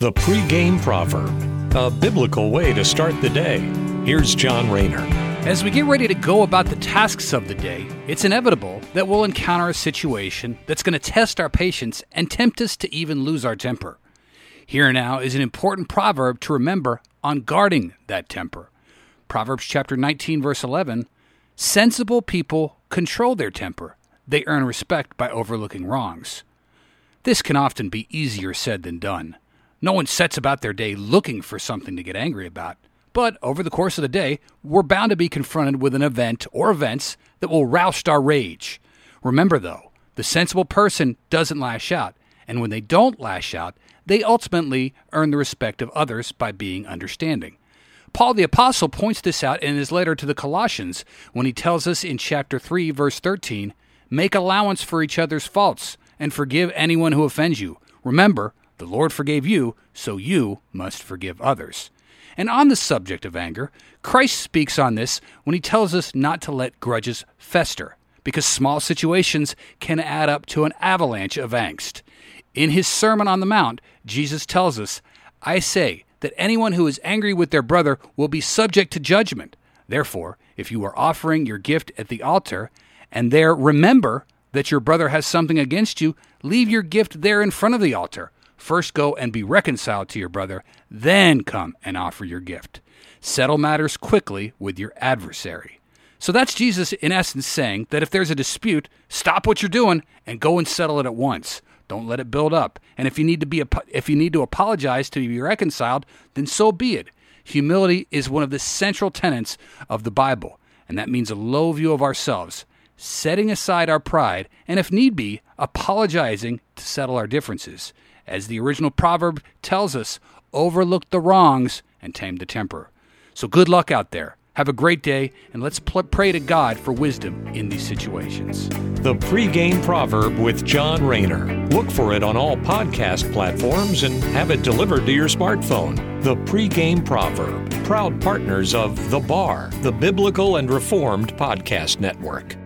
The pregame proverb, a biblical way to start the day. Here's John Rayner. As we get ready to go about the tasks of the day, it's inevitable that we'll encounter a situation that's going to test our patience and tempt us to even lose our temper. Here now is an important proverb to remember on guarding that temper. Proverbs chapter 19 verse 11, sensible people control their temper. They earn respect by overlooking wrongs. This can often be easier said than done. No one sets about their day looking for something to get angry about. But over the course of the day, we're bound to be confronted with an event or events that will roust our rage. Remember, though, the sensible person doesn't lash out, and when they don't lash out, they ultimately earn the respect of others by being understanding. Paul the Apostle points this out in his letter to the Colossians when he tells us in chapter 3, verse 13 Make allowance for each other's faults and forgive anyone who offends you. Remember, the Lord forgave you, so you must forgive others. And on the subject of anger, Christ speaks on this when he tells us not to let grudges fester, because small situations can add up to an avalanche of angst. In his Sermon on the Mount, Jesus tells us, I say that anyone who is angry with their brother will be subject to judgment. Therefore, if you are offering your gift at the altar, and there remember that your brother has something against you, leave your gift there in front of the altar. First go and be reconciled to your brother, then come and offer your gift. Settle matters quickly with your adversary. So that's Jesus, in essence, saying that if there's a dispute, stop what you're doing and go and settle it at once. Don't let it build up. And if you need to be if you need to apologize to be reconciled, then so be it. Humility is one of the central tenets of the Bible, and that means a low view of ourselves, setting aside our pride, and if need be, apologizing to settle our differences as the original proverb tells us, overlook the wrongs and tame the temper. So good luck out there. Have a great day, and let's pl- pray to God for wisdom in these situations. The pregame proverb with John Rayner. Look for it on all podcast platforms and have it delivered to your smartphone. The pregame proverb, proud partners of The Bar, the Biblical and Reformed Podcast Network.